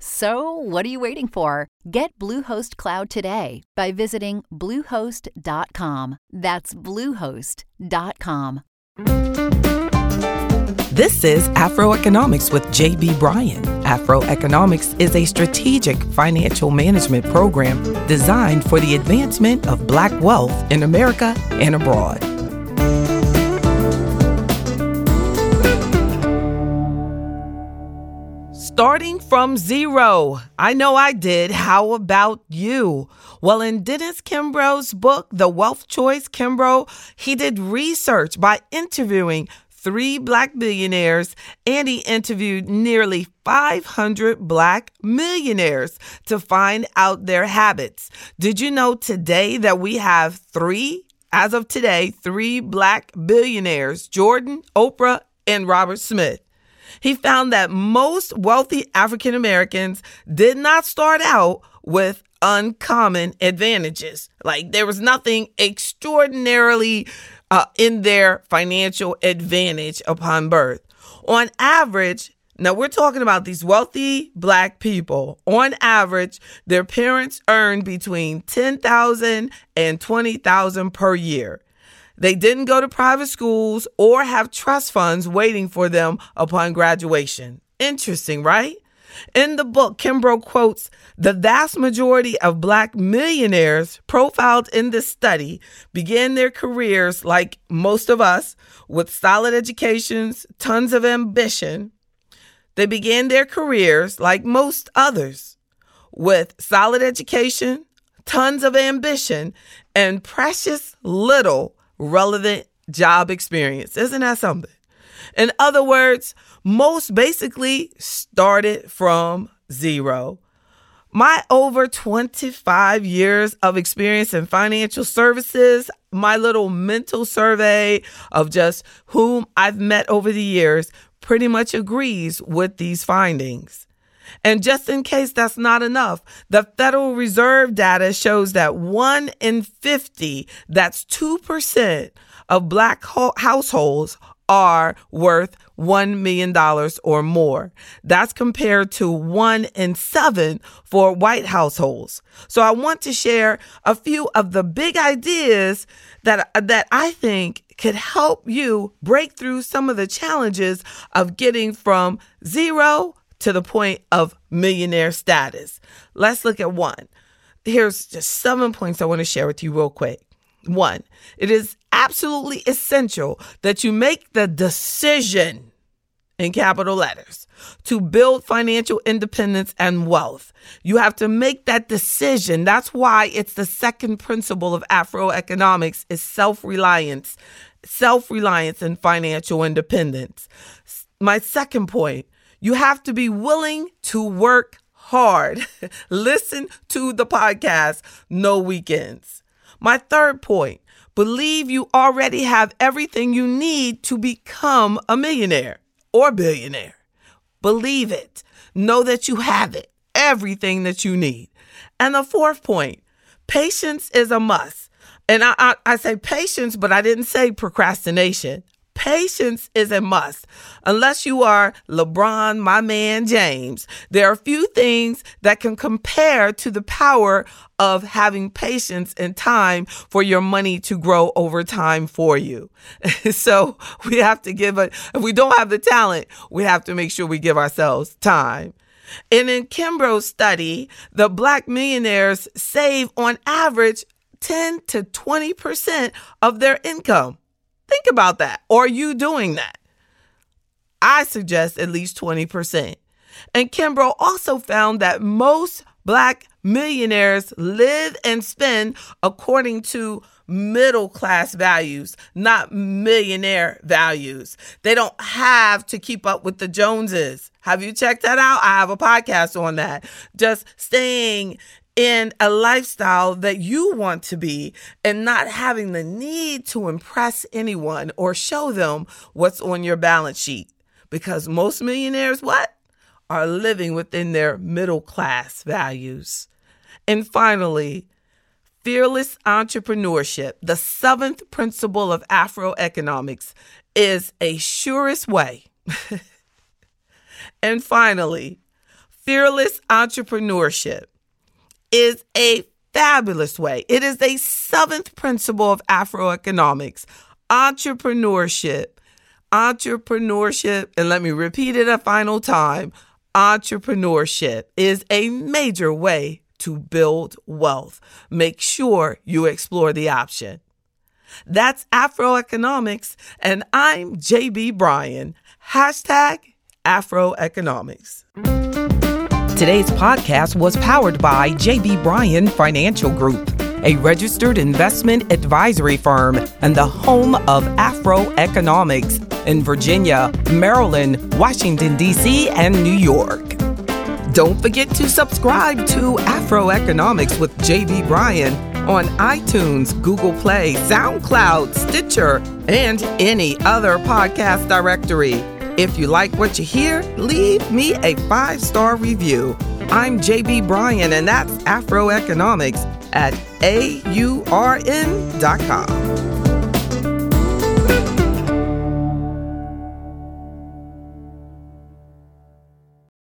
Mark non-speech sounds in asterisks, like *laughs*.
So, what are you waiting for? Get Bluehost Cloud today by visiting Bluehost.com. That's Bluehost.com. This is Afroeconomics with JB Bryan. Afroeconomics is a strategic financial management program designed for the advancement of black wealth in America and abroad. Starting from zero. I know I did. How about you? Well, in Dennis Kimbro's book, The Wealth Choice, Kimbro, he did research by interviewing three black billionaires and he interviewed nearly 500 black millionaires to find out their habits. Did you know today that we have three, as of today, three black billionaires Jordan, Oprah, and Robert Smith? He found that most wealthy African Americans did not start out with uncommon advantages. Like there was nothing extraordinarily uh, in their financial advantage upon birth. On average, now we're talking about these wealthy black people. On average, their parents earned between 10,000 and 20,000 per year. They didn't go to private schools or have trust funds waiting for them upon graduation. Interesting, right? In the book, Kimbro quotes the vast majority of black millionaires profiled in this study began their careers like most of us with solid educations, tons of ambition. They began their careers like most others with solid education, tons of ambition, and precious little relevant job experience. Isn't that something? In other words, most basically started from zero. My over 25 years of experience in financial services, my little mental survey of just whom I've met over the years pretty much agrees with these findings. And just in case that's not enough, the Federal Reserve data shows that one in 50, that's 2% of black ho- households are worth $1 million or more. That's compared to one in seven for white households. So I want to share a few of the big ideas that, that I think could help you break through some of the challenges of getting from zero to the point of millionaire status. Let's look at one. Here's just seven points I want to share with you real quick. One, it is absolutely essential that you make the decision in capital letters to build financial independence and wealth. You have to make that decision. That's why it's the second principle of Afroeconomics is self-reliance, self-reliance and financial independence. My second point, you have to be willing to work hard. *laughs* Listen to the podcast, no weekends. My third point, believe you already have everything you need to become a millionaire or billionaire. Believe it. Know that you have it, everything that you need. And the fourth point, patience is a must. And I, I, I say patience, but I didn't say procrastination. Patience is a must. Unless you are LeBron, my man James, there are few things that can compare to the power of having patience and time for your money to grow over time for you. *laughs* so we have to give it, if we don't have the talent, we have to make sure we give ourselves time. And in Kimbro's study, the black millionaires save on average 10 to 20% of their income. Think about that. Are you doing that? I suggest at least 20%. And Kimbro also found that most black millionaires live and spend according to middle class values, not millionaire values. They don't have to keep up with the Joneses. Have you checked that out? I have a podcast on that. Just staying in a lifestyle that you want to be and not having the need to impress anyone or show them what's on your balance sheet. Because most millionaires, what? Are living within their middle class values. And finally, fearless entrepreneurship, the seventh principle of Afro economics, is a surest way. *laughs* and finally, fearless entrepreneurship is a fabulous way. It is a seventh principle of Afro economics entrepreneurship. Entrepreneurship, and let me repeat it a final time entrepreneurship is a major way to build wealth. Make sure you explore the option. That's Afroeconomics, and I'm JB Bryan. Hashtag Afroeconomics. Today's podcast was powered by JB Bryan Financial Group, a registered investment advisory firm and the home of Afro Economics in Virginia, Maryland, Washington, D.C., and New York. Don't forget to subscribe to Afroeconomics with JB Bryan on iTunes, Google Play, SoundCloud, Stitcher, and any other podcast directory. If you like what you hear, leave me a five star review. I'm JB Bryan, and that's Afroeconomics at AURN.com.